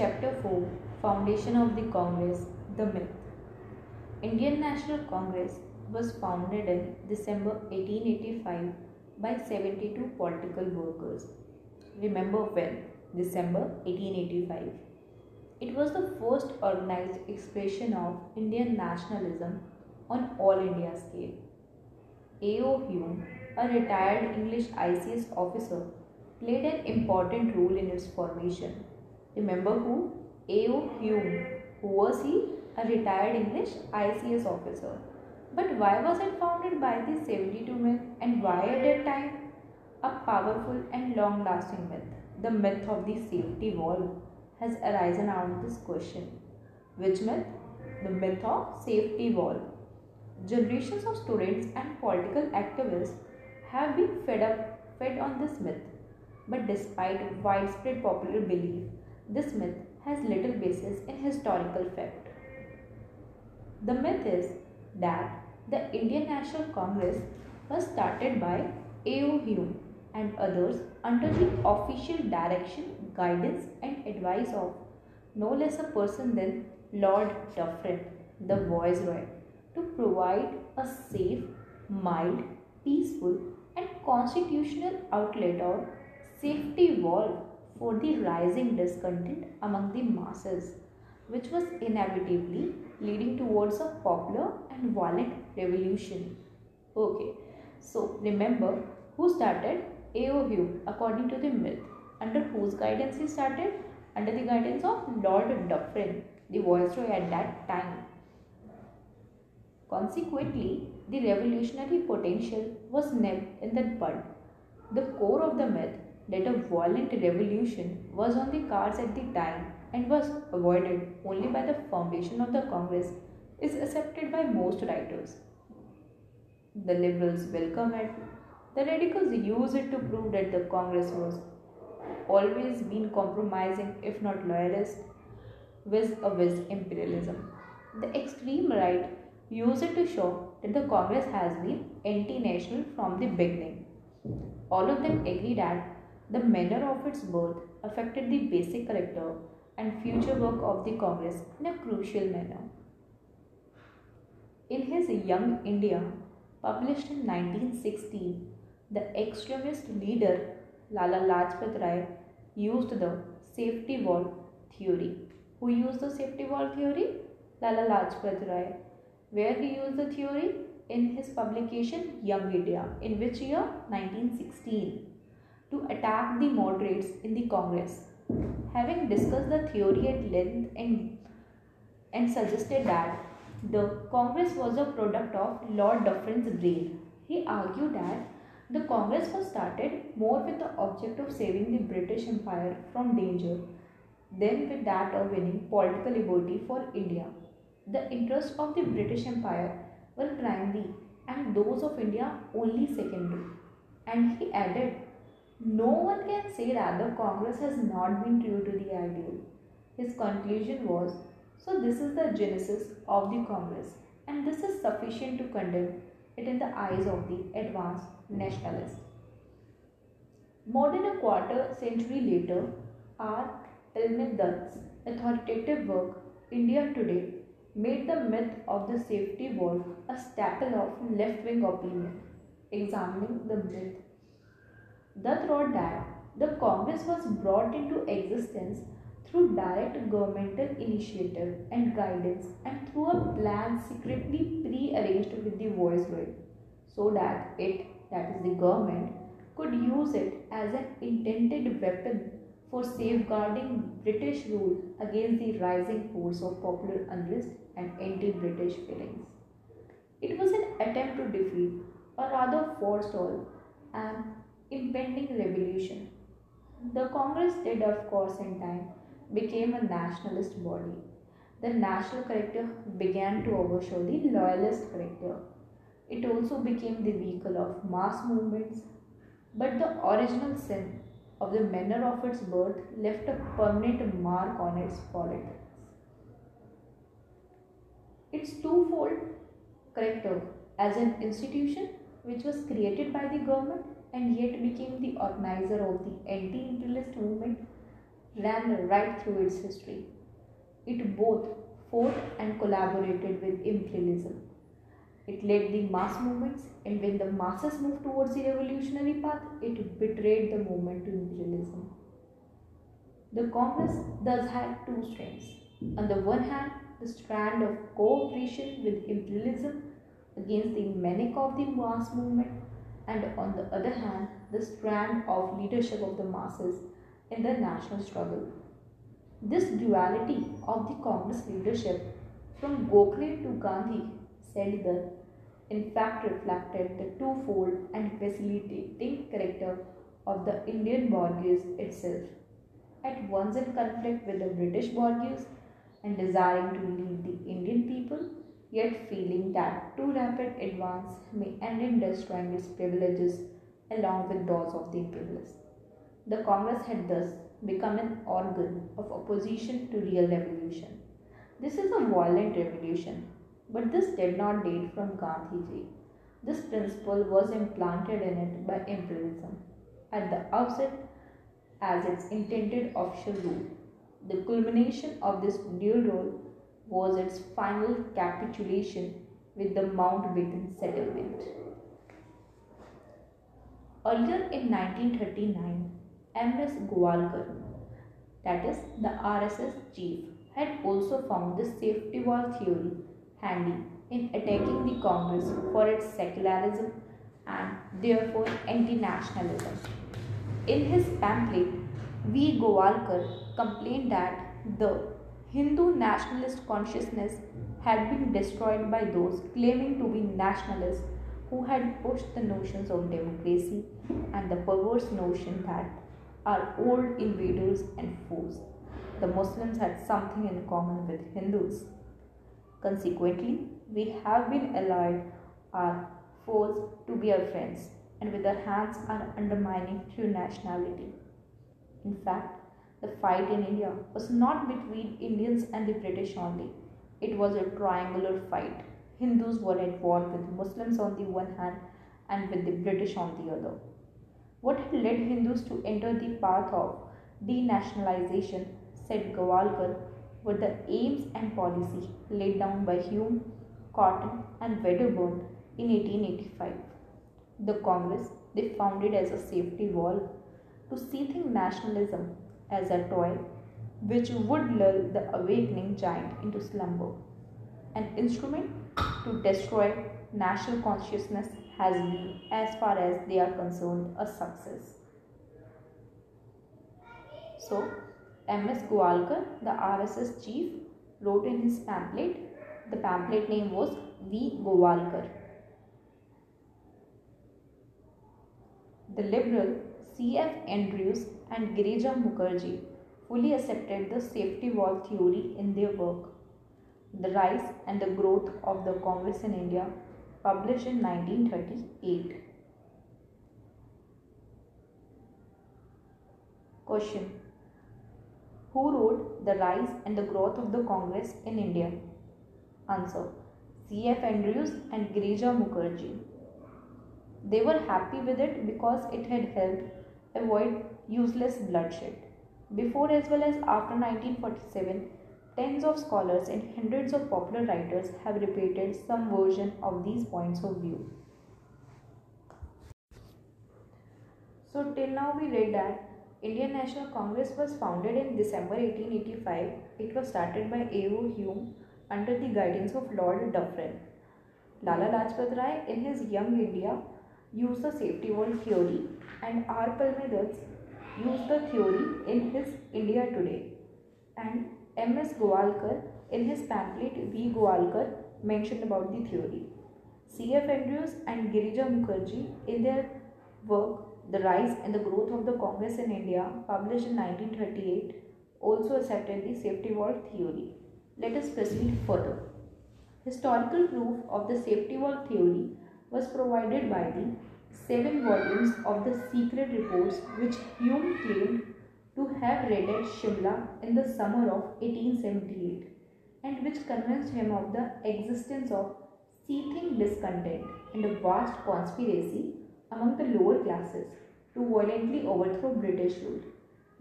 Chapter 4 Foundation of the Congress The Myth Indian National Congress was founded in December 1885 by 72 political workers. Remember when? December 1885. It was the first organized expression of Indian nationalism on all India scale. A.O. Hume, a retired English ICS officer, played an important role in its formation. Remember who? A.O. Hume. Who was he? A retired English ICS officer. But why was it founded by the 72 men and why at that time? A powerful and long lasting myth, the myth of the safety valve, has arisen out of this question. Which myth? The myth of safety valve. Generations of students and political activists have been fed up fed on this myth. But despite widespread popular belief, this myth has little basis in historical fact. The myth is that the Indian National Congress was started by A.O. Hume and others under the official direction, guidance, and advice of no less a person than Lord Dufferin, the Viceroy, to provide a safe, mild, peaceful, and constitutional outlet or safety valve for the rising discontent among the masses, which was inevitably leading towards a popular and violent revolution. Okay, so remember who started A.O. Hume according to the myth, under whose guidance he started? Under the guidance of Lord Dufferin, the viceroy at that time. Consequently, the revolutionary potential was nipped in the bud. The core of the myth that a violent revolution was on the cards at the time and was avoided only by the foundation of the Congress is accepted by most writers. The liberals welcome it. The radicals use it to prove that the Congress was always been compromising, if not loyalist, with a with imperialism. The extreme right use it to show that the Congress has been anti-national from the beginning. All of them agree that the manner of its birth affected the basic character and future work of the Congress in a crucial manner. In his Young India, published in 1916, the extremist leader Lala Lajpat Rai used the safety valve theory. Who used the safety valve theory? Lala Lajpat Rai. Where he used the theory? In his publication Young India. In which year? 1916. To attack the moderates in the Congress. Having discussed the theory at length and, and suggested that the Congress was a product of Lord Dufferin's brain, he argued that the Congress was started more with the object of saving the British Empire from danger than with that of winning political liberty for India. The interests of the British Empire were primary and those of India only secondary. And he added, No one can say that the Congress has not been true to the ideal. His conclusion was, So this is the genesis of the Congress, and this is sufficient to condemn it in the eyes of the advanced nationalists. More than a quarter century later, R. Palme Dutt's authoritative work, India Today, made the myth of the safety valve a staple of left wing opinion. Examining the myth, Dutt wrote that the Congress was brought into existence through direct governmental initiative and guidance and through a plan secretly pre-arranged with the viceroy so that it that is the government could use it as an intended weapon for safeguarding British rule against the rising force of popular unrest and anti-British feelings. It was an attempt to defeat, or rather forestall, an impending revolution. The Congress did, of course, in time, became a nationalist body. The national character began to overshadow the loyalist character. It also became the vehicle of mass movements, but the original sin of the manner of its birth left a permanent mark on its politics. Its twofold character as an institution which was created by the government and yet became the organizer of the anti imperialist movement ran right through its history. It both fought and collaborated with imperialism. It led the mass movements, and when the masses moved towards the revolutionary path, it betrayed the movement to imperialism. The Congress thus had two strands. On the one hand, the strand of cooperation with imperialism against the manic of the mass movement, and on the other hand, the strand of leadership of the masses in the national struggle. This duality of the Congress leadership from Gokhale to Gandhi said that in fact reflected the twofold and facilitating character of the Indian bourgeoisie itself, at once in conflict with the British bourgeoisie and desiring to lead the Indian people, yet feeling that too rapid advance may end in destroying its privileges along with those of the imperialists. The Congress had thus become an organ of opposition to real revolution. This is a violent revolution, but this did not date from Gandhiji. This principle was implanted in it by imperialism at the outset as its intended official rule. The culmination of this dual role was its final capitulation with the Mountbatten settlement. Earlier in 1939, M.S. Golwalkar, that is the RSS chief, had also found the safety valve theory handy in attacking the Congress for its secularism and therefore anti-nationalism. In his pamphlet, V. Golwalkar complained that the Hindu nationalist consciousness had been destroyed by those claiming to be nationalists who had pushed the notions of democracy and the perverse notion that are old invaders and foes. The Muslims had something in common with Hindus. Consequently, we have been allied our foes to be our friends, and with our hands are undermining true nationality. In fact, the fight in India was not between Indians and the British only. It was a triangular fight. Hindus were at war with Muslims on the one hand and with the British on the other. What had led Hindus to enter the path of denationalization, said Golwalkar, were the aims and policy laid down by Hume, Cotton, and Wedderburn in 1885. The Congress they founded as a safety valve to seething nationalism as a toy which would lull the awakening giant into slumber. An instrument to destroy national consciousness has been, as far as they are concerned, a success. So, M.S. Golwalkar, the RSS chief, wrote in his pamphlet, the pamphlet name was V. Golwalkar. The liberal C.F. Andrews and Girija Mukherjee fully accepted the safety valve theory in their work. The Rise and the Growth of the Congress in India published in 1938. Question Who wrote The Rise and the Growth of the Congress in India? Answer C.F. Andrews and Girija Mukherjee. They were happy with it because it had helped avoid useless bloodshed. Before as well as after 1947, Tens of scholars and hundreds of popular writers have repeated some version of these points of view. So, till now we read that Indian National Congress was founded in December 1885. It was started by A.O. Hume under the guidance of Lord Dufferin. Lala Lajpat Rai, in his Young India, used the safety valve theory, and R. Palme used the theory in his India Today. And M. S. Golwalkar in his pamphlet V. Golwalkar mentioned about the theory. C. F. Andrews and Girija Mukherjee in their work The Rise and the Growth of the Congress in India published in 1938 also accepted the safety valve theory. Let us proceed further. Historical proof of the safety valve theory was provided by the seven volumes of the secret reports which Hume claimed to have read at Shimla in the summer of 1878 and which convinced him of the existence of seething discontent and a vast conspiracy among the lower classes to violently overthrow British rule.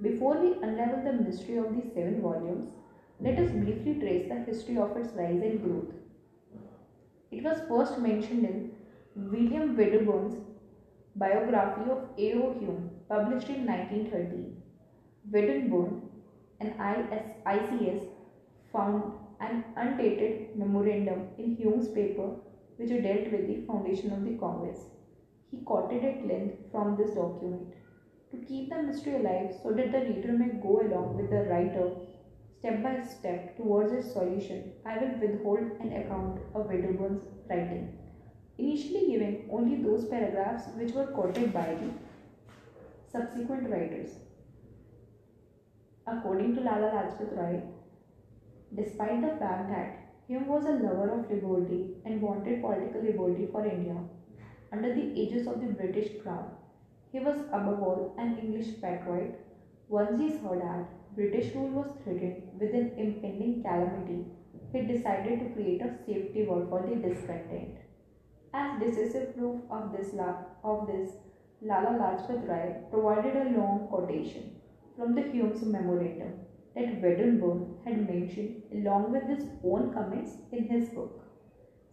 Before we unravel the mystery of these seven volumes, let us briefly trace the history of its rise and growth. It was first mentioned in William Wedderburn's biography of A.O. Hume, published in 1930. Wedderburn, an ICS, found an undated memorandum in Hume's paper which dealt with the foundation of the Congress. He quoted at length from this document. To keep the mystery alive so that the reader may go along with the writer step by step towards its solution, I will withhold an account of Wedderburn's writing, initially giving only those paragraphs which were quoted by the subsequent writers. According to Lala Lajpat Rai, despite the fact that Hume was a lover of liberty and wanted political liberty for India under the aegis of the British Crown, he was above all an English patriot. Once he saw that British rule was threatened with an impending calamity, he decided to create a safety wall for the discontent. As decisive proof of this, of this Lala Lajpat Rai provided a long quotation from the Hume's memorandum that Wedderburn had mentioned along with his own comments in his book.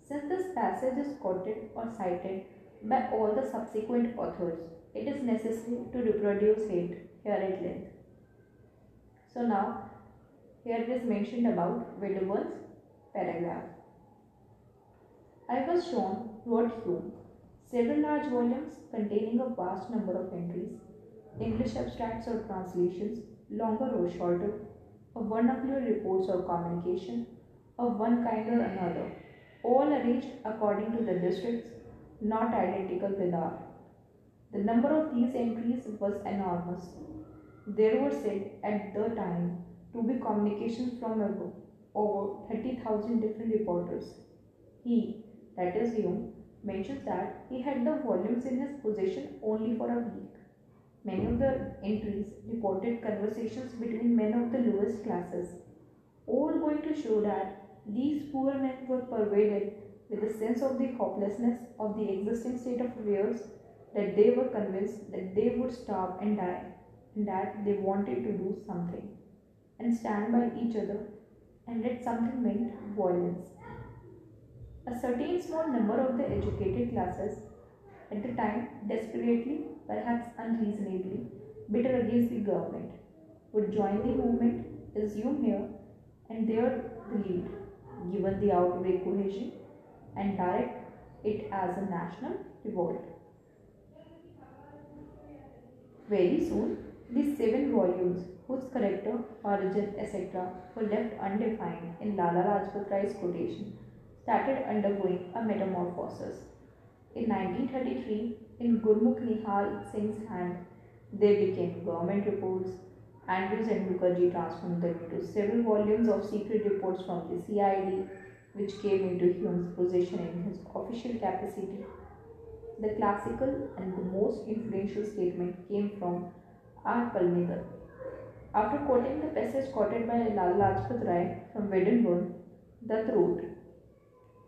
Since this passage is quoted or cited by all the subsequent authors, it is necessary to reproduce it here at length. So now, here it is mentioned about Wedderburn's paragraph. I was shown, wrote Hume, several large volumes containing a vast number of entries, English abstracts or translations, longer or shorter, of vernacular reports or communication, of one kind or another, all arranged according to the districts, not identical with our. The number of these entries was enormous. There were said at the time to be communications from over 30,000 different reporters. He, that is Hume, mentions that he had the volumes in his possession only for a week. Many of the entries reported conversations between men of the lowest classes, all going to show that these poor men were pervaded with a sense of the hopelessness of the existing state of affairs that they were convinced that they would starve and die, and that they wanted to do something and stand by each other, and that something meant violence. A certain small number of the educated classes at the time desperately, perhaps unreasonably, bitter against the government, would join the movement, assume here and there the lead, given the outbreak cohesion, and direct it as a national revolt. Very soon, these seven volumes, whose character, origin, etc., were left undefined in Lala Lajpat Rai's quotation, started undergoing a metamorphosis. In 1933, in Gurmukh Nihal Singh's hand, they became government reports. Andrews and Mukherjee transformed them into several volumes of secret reports from the CID, which came into Hume's possession in his official capacity the classical and the most influential statement came from R. Palme Dutt. After quoting the passage quoted by Lal Lajpat Rai from Wedderburn, Dutt wrote,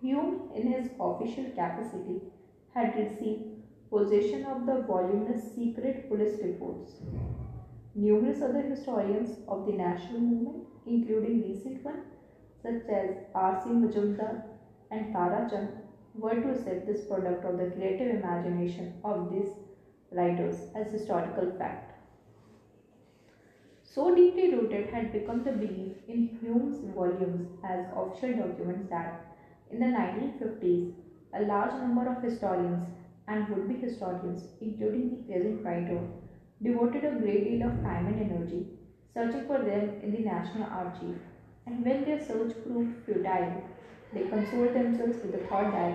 Hume, in his official capacity, had received possession of the voluminous secret police reports. Numerous other historians of the national movement, including recent ones such as R. C. Majumdar and Tara Chand, were to accept this product of the creative imagination of these writers as historical fact. So deeply rooted had become the belief in Hume's volumes as official documents that in the 1950s a large number of historians and would-be historians, including the present writer, devoted a great deal of time and energy searching for them in the National Archive. And when their search proved futile, they consoled themselves with the thought that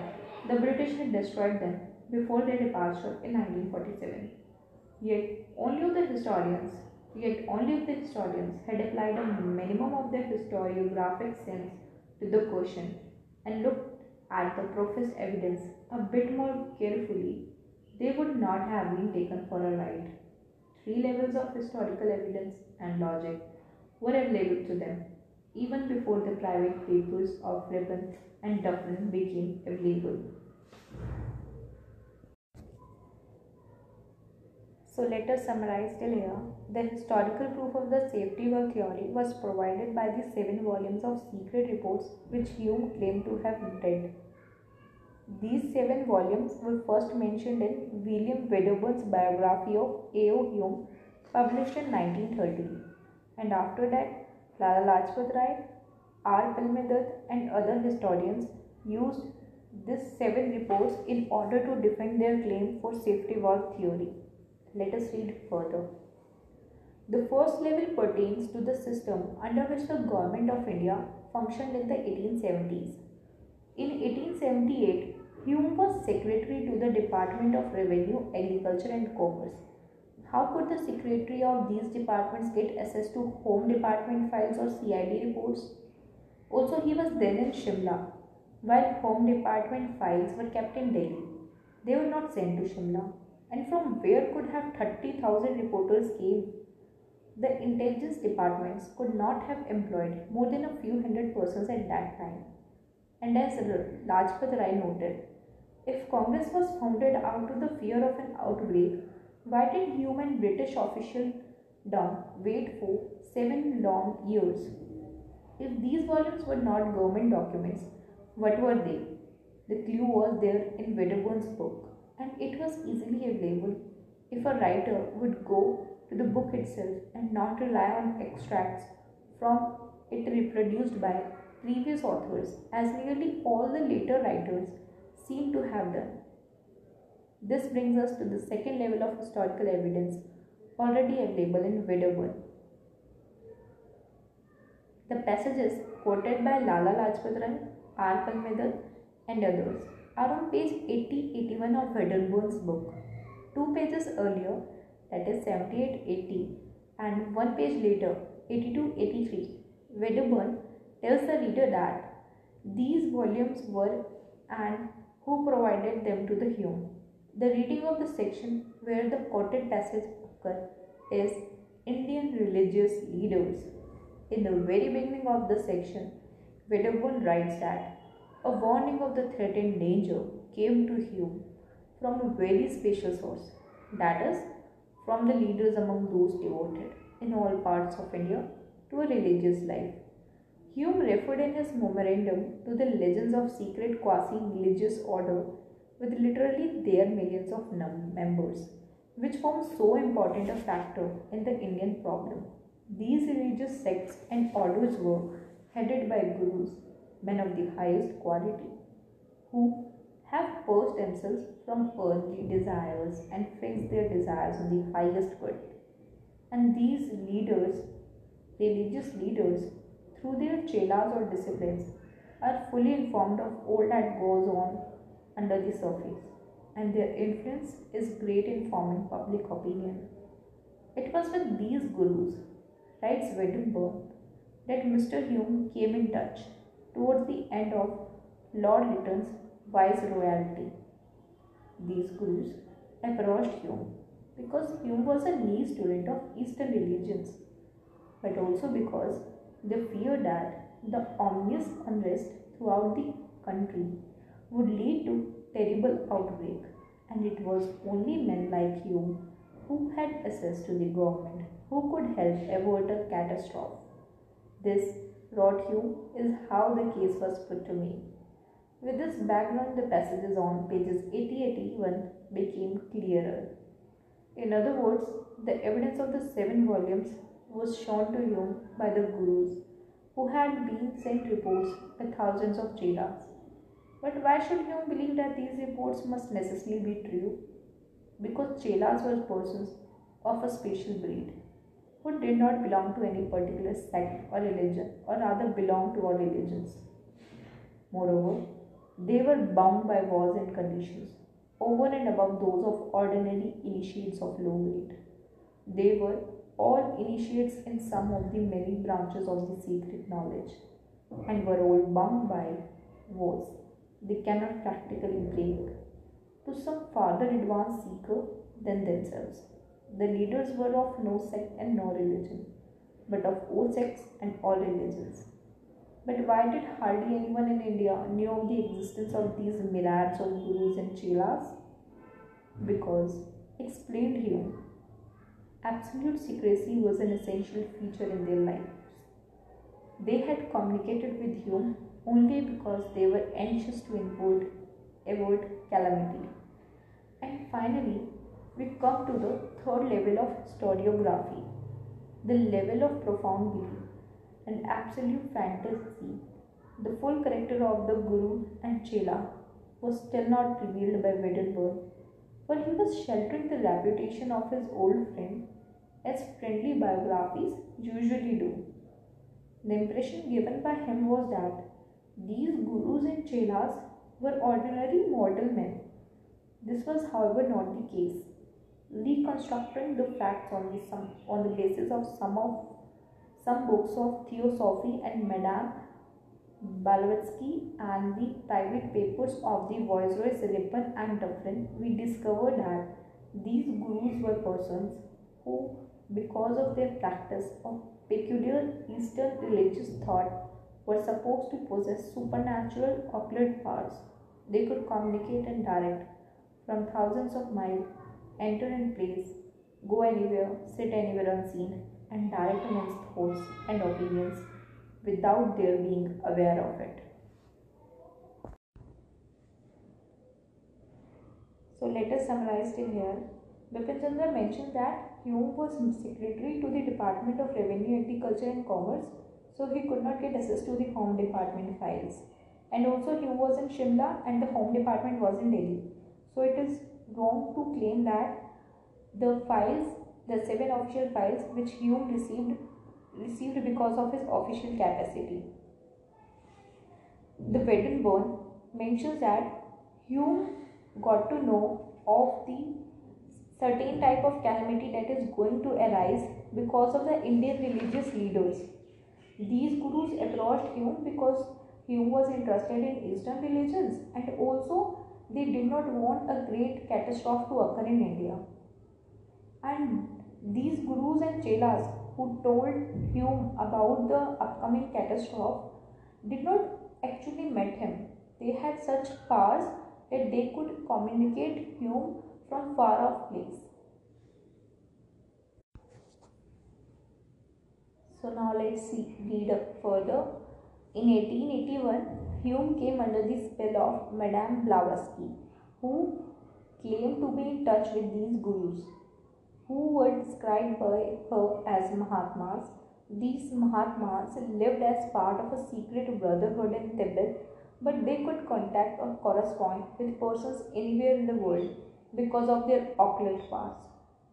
the British had destroyed them before their departure in 1947. Yet only the historians, yet only the historians had applied a minimum of their historiographic sense to the question and looked at the professed evidence a bit more carefully, they would not have been taken for a ride. Three levels of historical evidence and logic were available to them even before the private papers of Ripon and Dufferin became available. So let us summarize till here. The historical proof of the safety valve theory was provided by the seven volumes of secret reports which Hume claimed to have read. These seven volumes were first mentioned in William Wedderburn's biography of A.O. Hume, published in 1930. And after that, Lala Lajpat Rai, R. Palme Dutt, and other historians used these seven reports in order to defend their claim for safety valve theory. Let us read further. The first level pertains to the system under which the Government of India functioned in the 1870s. In 1878, Hume was secretary to the Department of Revenue, Agriculture and Commerce. How could the secretary of these departments get access to Home Department files or CID reports? Also, he was then in Shimla, while Home Department files were kept in Delhi. They were not sent to Shimla. And from where could have 30,000 reporters came? The intelligence departments could not have employed more than a few hundred persons at that time. And as Lajpat Rai noted, if Congress was founded out of the fear of an outbreak, why did Hume and British officialdom wait for seven long years? If these volumes were not government documents, what were they? The clue was there in Wedderburn's book, and it was easily available if a writer would go to the book itself and not rely on extracts from it reproduced by previous authors, as nearly all the later writers seem to have done. This brings us to the second level of historical evidence already available in Wedderburn. The passages quoted by Lala Lajpat Rai, R. Palme Dutt, and others are on page 80-81 of Wedderburn's book. Two pages earlier, that is 78-80, and one page later, 82-83, Wedderburn tells the reader that these volumes were and who provided them to the Hume. The reading of the section where the quoted passage occurs is Indian religious leaders. In the very beginning of the section, Wedderburn writes that a warning of the threatened danger came to Hume from a very special source, that is, from the leaders among those devoted in all parts of India to a religious life. Hume referred in his memorandum to the legends of secret quasi-religious order with literally their millions of members, which form so important a factor in the Indian problem. These religious sects and orders were headed by gurus, men of the highest quality, who have purged themselves from earthly desires and fixed their desires on the highest good. And these leaders, religious leaders, through their chelas or disciplines, are fully informed of all that goes on under the surface, and their influence is great in forming public opinion. It was with these gurus, writes Wedderburn, that Mr. Hume came in touch towards the end of Lord Lytton's viceroyalty. These gurus approached Hume because Hume was a knee student of Eastern religions, but also because they feared that the ominous unrest throughout the country would lead to terrible outbreak and it was only men like you who had access to the government who could help avert a catastrophe. This, wrote Hume, is how the case was put to me. With this background, the passages on pages 80-81 became clearer. In other words, the evidence of the seven volumes was shown to Hume by the gurus who had been sent reports by thousands of chelas. But why should Hume believe that these reports must necessarily be true? Because chelas were persons of a special breed who did not belong to any particular sect or religion or rather belonged to all religions. Moreover, they were bound by laws and conditions over and above those of ordinary initiates of low grade. They were all initiates in some of the many branches of the secret knowledge and were all bound by vows they cannot practically break to some farther advanced seeker than themselves. The leaders were of no sect and no religion, but of all sects and all religions. But why did hardly anyone in India knew of the existence of these myriads of gurus and chelas? Because, explained Hume, absolute secrecy was an essential feature in their lives. They had communicated with Hume only because they were anxious to avoid, avoid calamity. And finally, we come to the third level of historiography the level of profound belief and absolute fantasy. The full character of the Guru and Chela was still not revealed by Wedderburn, for he was sheltering the reputation of his old friend as friendly biographies usually do. The impression given by him was that these gurus and chelas were ordinary mortal men. This was, however, not the case. Reconstructing the facts on the, some, on the basis of some of some books of theosophy and Madame Blavatsky and the private papers of the Viceroys Ripon and Dufferin, we discovered that these gurus were persons who, because of their practice of peculiar Eastern religious thought, were supposed to possess supernatural occult powers. They could communicate and direct from thousands of miles, enter in place, go anywhere, sit anywhere unseen, and direct men's thoughts and opinions without their being aware of it. So let us summarize till here. Bipin Chandra mentioned that Hume was secretary to the Department of Revenue, Agriculture and Commerce, so he could not get access to the Home Department files. And also Hume was in Shimla and the Home Department was in Delhi. So it is wrong to claim that the files, the seven official files which Hume received received because of his official capacity. The Wedderburn mentions that Hume got to know of the certain type of calamity that is going to arise because of the Indian religious leaders. These gurus approached Hume because Hume was interested in Eastern religions and also they did not want a great catastrophe to occur in India. And these gurus and chelas who told Hume about the upcoming catastrophe did not actually met him. They had such powers that they could communicate Hume from far off place. So now let's see, read up further. In 1881, Hume came under the spell of Madame Blavatsky, who claimed to be in touch with these gurus who were described by her as Mahatmas. These Mahatmas lived as part of a secret brotherhood in Tibet, but they could contact or correspond with persons anywhere in the world because of their occult powers.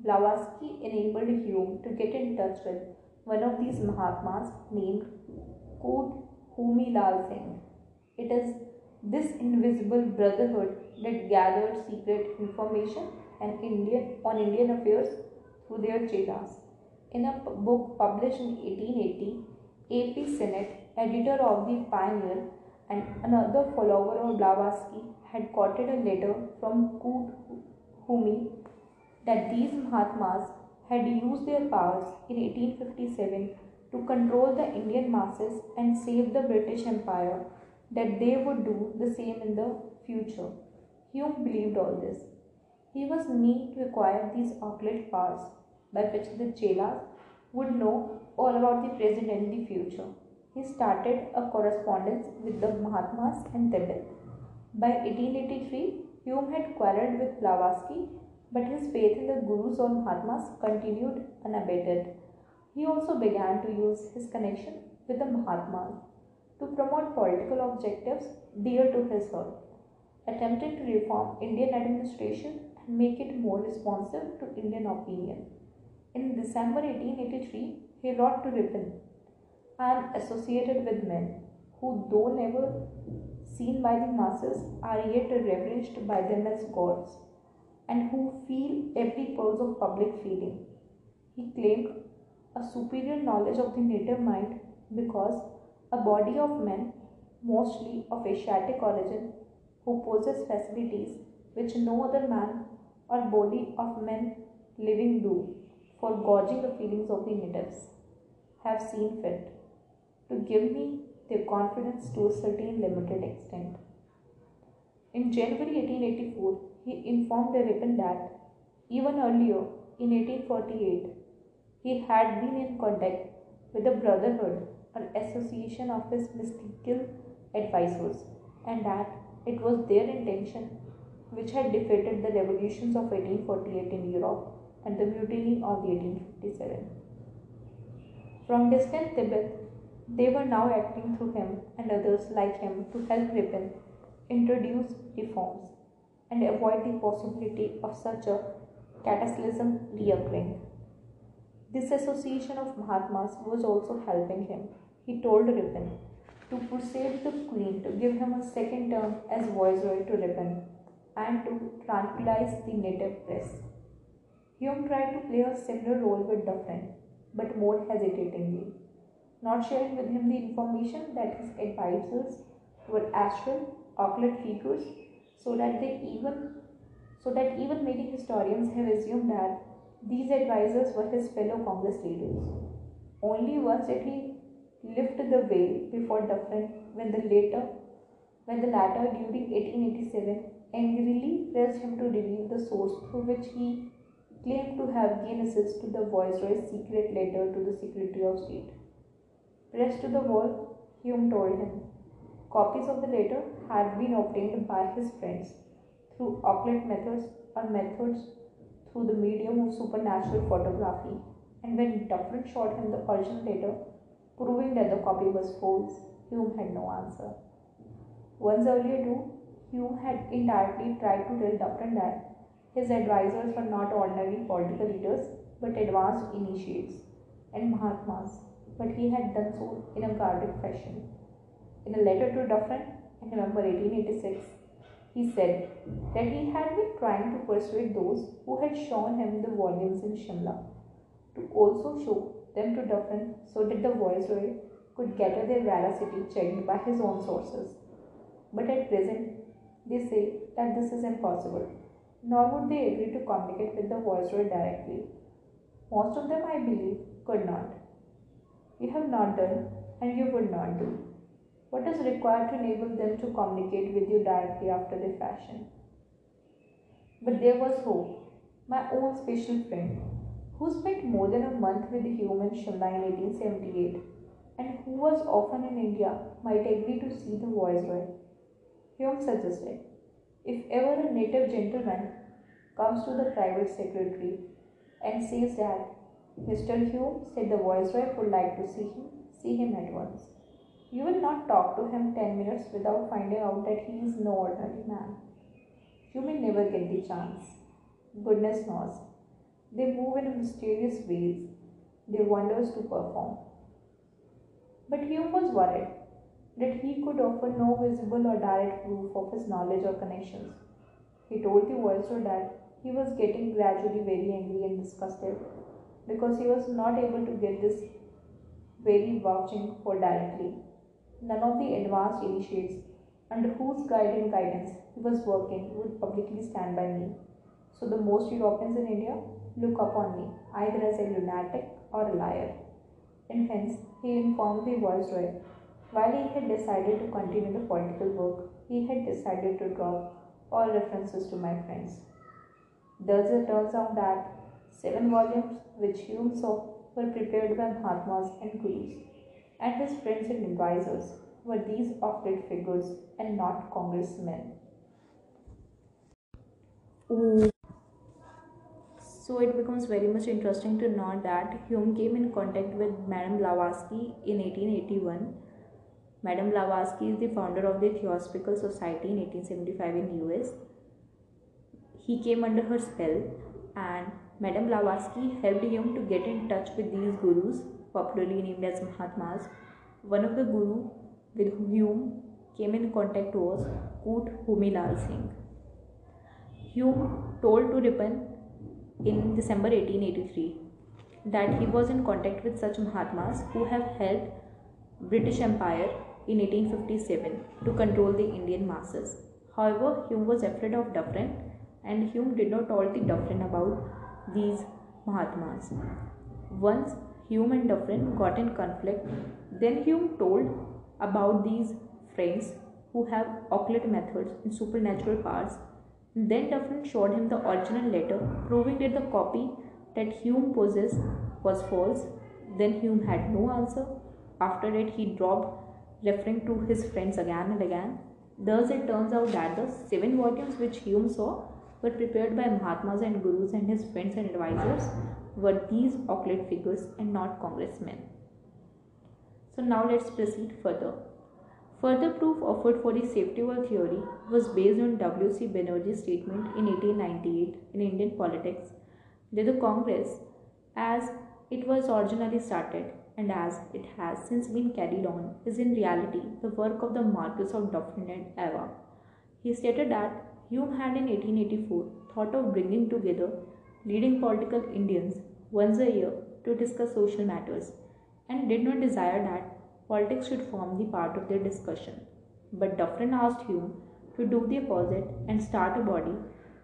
Blavatsky enabled Hume to get in touch with one of these Mahatmas named Koot Humi Lal Singh. It is this invisible brotherhood that gathered secret information and Indian on Indian affairs through their chelas. In a book published in 1880, A.P. Sinnett, editor of the Pioneer and another follower of Blavatsky, had quoted a letter from Koot Humi that these Mahatmas had used their powers in 1857 to control the Indian masses and save the British Empire, that they would do the same in the future. Hume believed all this. He was need to acquire these occult powers by which the chelas would know all about the present and the future. He started a correspondence with the Mahatmas in Tibet. By 1883, Hume had quarreled with Blavatsky, but his faith in the Gurus or Mahatmas continued unabated. He also began to use his connection with the Mahatmas to promote political objectives dear to his heart, attempting to reform Indian administration and make it more responsive to Indian opinion. In December 1883, he wrote to Ripon, I am associated with men who, though never seen by the masses, are yet reverenced by them as gods, and who feel every pulse of public feeling. He claimed a superior knowledge of the native mind because a body of men, mostly of Asiatic origin, who possess facilities which no other man or body of men living do, for gauging the feelings of the natives, have seen fit to give me their confidence to a certain limited extent. In January 1884, he informed the Ripon that even earlier, in 1848, he had been in contact with the Brotherhood, an association of his mystical advisors, and that it was their intention which had defeated the revolutions of 1848 in Europe and the mutiny of 1857. From distant Tibet, they were now acting through him and others like him to help Ripon introduce reforms and avoid the possibility of such a cataclysm reoccurring. This association of Mahatmas was also helping him. He told Ripon to persuade the queen to give him a second term as viceroy to Ripon and to tranquilize the native press. Hume tried to play a similar role with Dufferin, but more hesitatingly, not sharing with him the information that his advisors were astral, occult figures, so that they even so that even many historians have assumed that these advisors were his fellow Congress leaders. Only once did he lift the veil before Dufferin when the later when the latter during 1887 angrily pressed him to reveal the source through which he claimed to have gained access to the Viceroy's secret letter to the Secretary of State. Pressed to the wall, Hume told him copies of the letter had been obtained by his friends through occult methods or methods through the medium of supernatural photography. And when Dufferin showed him the original letter, proving that the copy was false, Hume had no answer. Once earlier, too, Hume had indirectly tried to tell Dufferin that his advisors were not ordinary political leaders but advanced initiates and Mahatmas, but he had done so in a guarded fashion. In a letter to Dufferin in November 1886, he said that he had been trying to persuade those who had shown him the volumes in Shimla to also show them to Dufferin so that the viceroy could gather their veracity checked by his own sources. But at present, they say that this is impossible, nor would they agree to communicate with the viceroy directly. Most of them, I believe, could not. You have not done, and you would not do. What is required to enable them to communicate with you directly after the fashion? But there was hope. My own special friend, who spent more than a month with Hume in Shimla in 1878 and who was often in India, might agree to see the viceroy. Hume suggested if ever a native gentleman comes to the private secretary and says that Mr. Hume said the viceroy would like to see him, see him at once. You will not talk to him 10 minutes without finding out that he is no ordinary man. You may never get the chance. Goodness knows. They move in mysterious ways, their wonders to perform. But Hume was worried that he could offer no visible or direct proof of his knowledge or connections. He told the viceroy that he was getting gradually very angry and disgusted because he was not able to get this very vouching for directly. None of the advanced initiates under whose guide and guidance he was working would publicly stand by me. So the most Europeans in India look upon me either as a lunatic or a liar. And hence he informed the viceroy while he had decided to continue the political work, he had decided to drop all references to my friends. Thus, it turns out that seven volumes which Hume saw were prepared by Mahatmas and Gurus, and his friends and advisors were these occult figures and not congressmen. So it becomes very much interesting to note that Hume came in contact with Madame Blavatsky in 1881 Madame Blavatsky is the founder of the Theosophical Society in 1875 in US. He came under her spell and Madame Blavatsky helped him to get in touch with these gurus, popularly named as Mahatmas. One of the guru with whom came in contact was Koot Humi Lal Singh. Hume told to Ripon in December 1883 that he was in contact with such Mahatmas who have helped British Empire in 1857 to control the Indian masses. However, Hume was afraid of Dufferin and Hume did not tell the Dufferin about these Mahatmas. Once Hume and Dufferin got in conflict, then Hume told about these friends who have occult methods and supernatural powers. Then Dufferin showed him the original letter, proving that the copy that Hume possessed was false. Then Hume had no answer. After that, he dropped referring to his friends again and again. Thus, it turns out that the seven volumes which Hume saw were prepared by Mahatmas and Gurus and his friends and advisors were these occult figures and not congressmen. So now let's proceed further. Further proof offered for the safety valve theory was based on W.C. Banerjee's statement in 1898 in Indian politics that the Congress, as it was originally started and as it has since been carried on, is in reality the work of the Marquis of Dufferin and Ava. He stated that Hume had in 1884 thought of bringing together leading political Indians once a year to discuss social matters and did not desire that politics should form the part of their discussion. But Dufferin asked Hume to do the opposite and start a body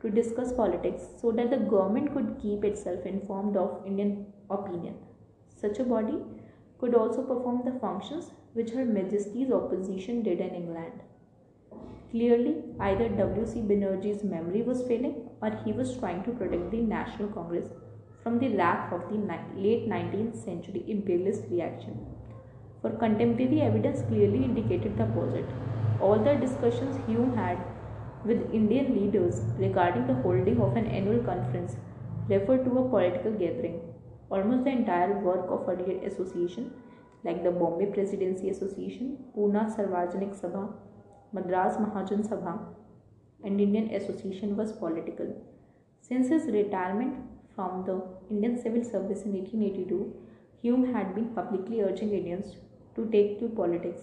to discuss politics so that the government could keep itself informed of Indian opinion. Such a body could also perform the functions which Her Majesty's opposition did in England. Clearly, either W.C. Banerjee's memory was failing or he was trying to protect the National Congress from the wrath of the late 19th century imperialist reaction. For contemporary evidence clearly indicated the opposite. All the discussions Hume had with Indian leaders regarding the holding of an annual conference referred to a political gathering. Almost the entire work of earlier association, like the Bombay Presidency Association, Pune Sarvajanik Sabha, Madras Mahajan Sabha and Indian Association was political. Since his retirement from the Indian Civil Service in 1882, Hume had been publicly urging Indians to take to politics.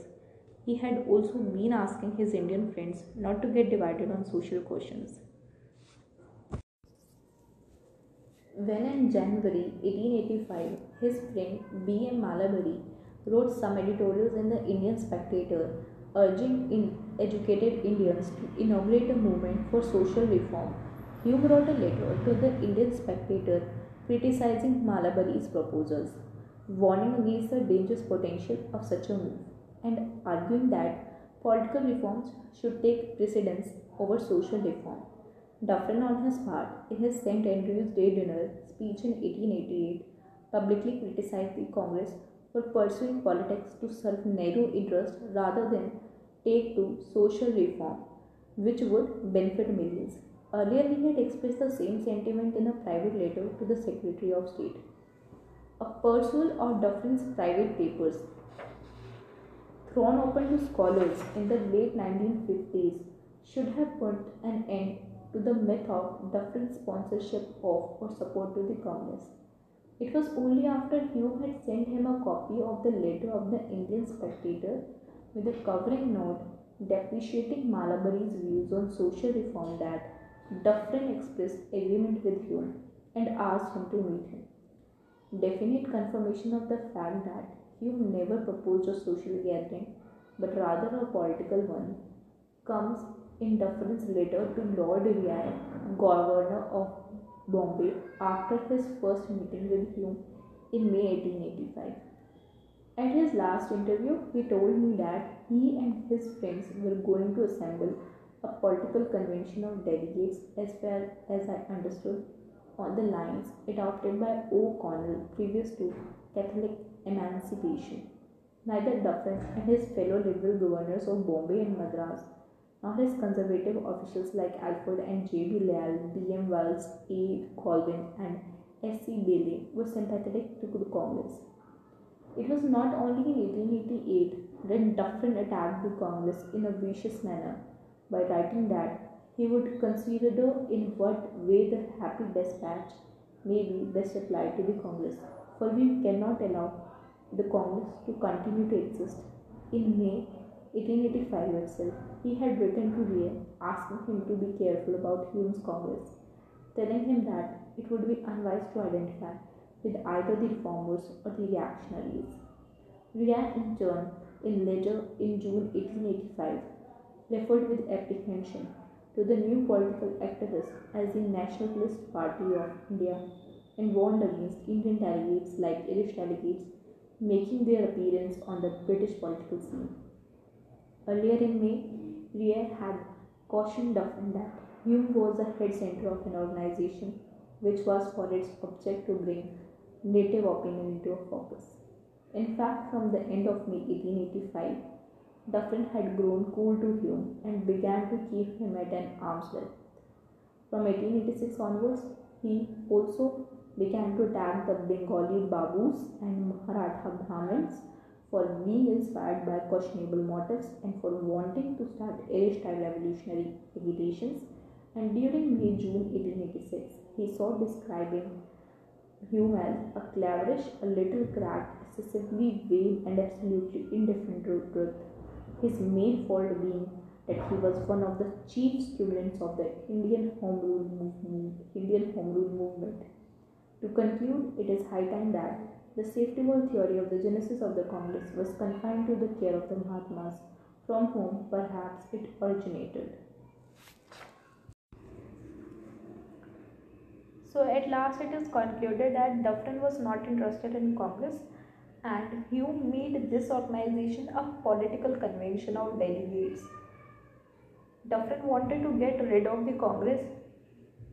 He had also been asking his Indian friends not to get divided on social questions. When in January 1885, his friend B. M. Malabari wrote some editorials in the Indian Spectator urging in educated Indians to inaugurate a movement for social reform. Hume wrote a letter to the Indian Spectator criticizing Malabari's proposals, warning against the dangerous potential of such a move, and arguing that political reforms should take precedence over social reform. Dufferin, on his part, in his St. Andrew's Day dinner speech in 1888, publicly criticized the Congress for pursuing politics to serve narrow interests rather than take to social reform, which would benefit millions. Earlier, he had expressed the same sentiment in a private letter to the Secretary of State. A pursuit of Dufferin's private papers, thrown open to scholars in the late 1950s, should have put an end to the myth of Dufferin's sponsorship of or support to the communists. It was only after Hume had sent him a copy of the letter of the Indian Spectator with a covering note depreciating Malabari's views on social reform that Dufferin expressed agreement with Hume and asked him to meet him. Definite confirmation of the fact that Hume never proposed a social gathering but rather a political one comes in Dufferin's letter to Lord Reay, Governor of Bombay, after his first meeting with Hume in May 1885. At his last interview, he told me that he and his friends were going to assemble a political convention of delegates as far as I understood on the lines adopted by O'Connell previous to Catholic emancipation. Neither Dufferin and his fellow liberal governors of Bombay and Madras, nor his conservative officials like Alford and J. B. Lyall, B. M. Wells, A. Colvin, and S. C. Bayley were sympathetic to the Congress. It was not only in 1888 that Dufferin attacked the Congress in a vicious manner by writing that he would consider in what way the happy dispatch may be best applied to the Congress, for we cannot allow the Congress to continue to exist. In May 1885 itself, he had written to Reay asking him to be careful about Hume's Congress, telling him that it would be unwise to identify with either the reformers or the reactionaries. Reay, in turn, in letter in June 1885, referred with apprehension to the new political activists as the Nationalist Party of India and warned against Indian delegates like Irish delegates making their appearance on the British political scene. Earlier in May, Reay had cautioned Dufferin that Hume was the head center of an organization which was for its object to bring native opinion into a focus. In fact, from the end of May 1885, Dufferin had grown cool to Hume and began to keep him at an arm's length. From 1886 onwards, he also began to attack the Bengali Babus and Maratha Brahmins for being inspired by questionable motives and for wanting to start Irish-style revolutionary agitations. And during May-June 1886, he saw describing Hume as a cleverish, a little cracked, excessively vain, and absolutely indifferent to truth. His main fault being that he was one of the chief students of the Indian Home Rule movement. Indian Home Rule movement. To conclude, it is high time that the safety valve theory of the genesis of the Congress was confined to the care of the Mahatmas, from whom perhaps it originated. So at last it is concluded that Dufferin was not interested in Congress and Hume made this organization a political convention of delegates. Dufferin wanted to get rid of the Congress.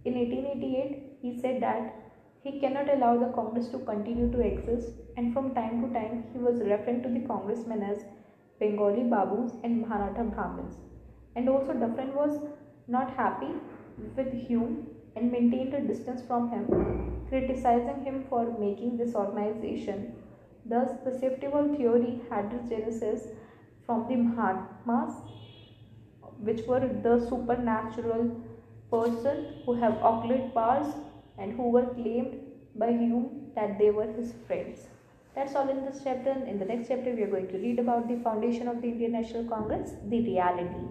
In 1888, he said that he cannot allow the Congress to continue to exist, and from time to time he was referring to the congressmen as Bengali Babus and Maratha Brahmins. And also, Dufferin was not happy with Hume and maintained a distance from him, criticizing him for making this organization. Thus, the valve theory had its genesis from the Mahatmas, which were the supernatural person who have occult powers and who were claimed by Hume that they were his friends. That's all in this chapter. In the next chapter, we are going to read about the foundation of the Indian National Congress, the reality.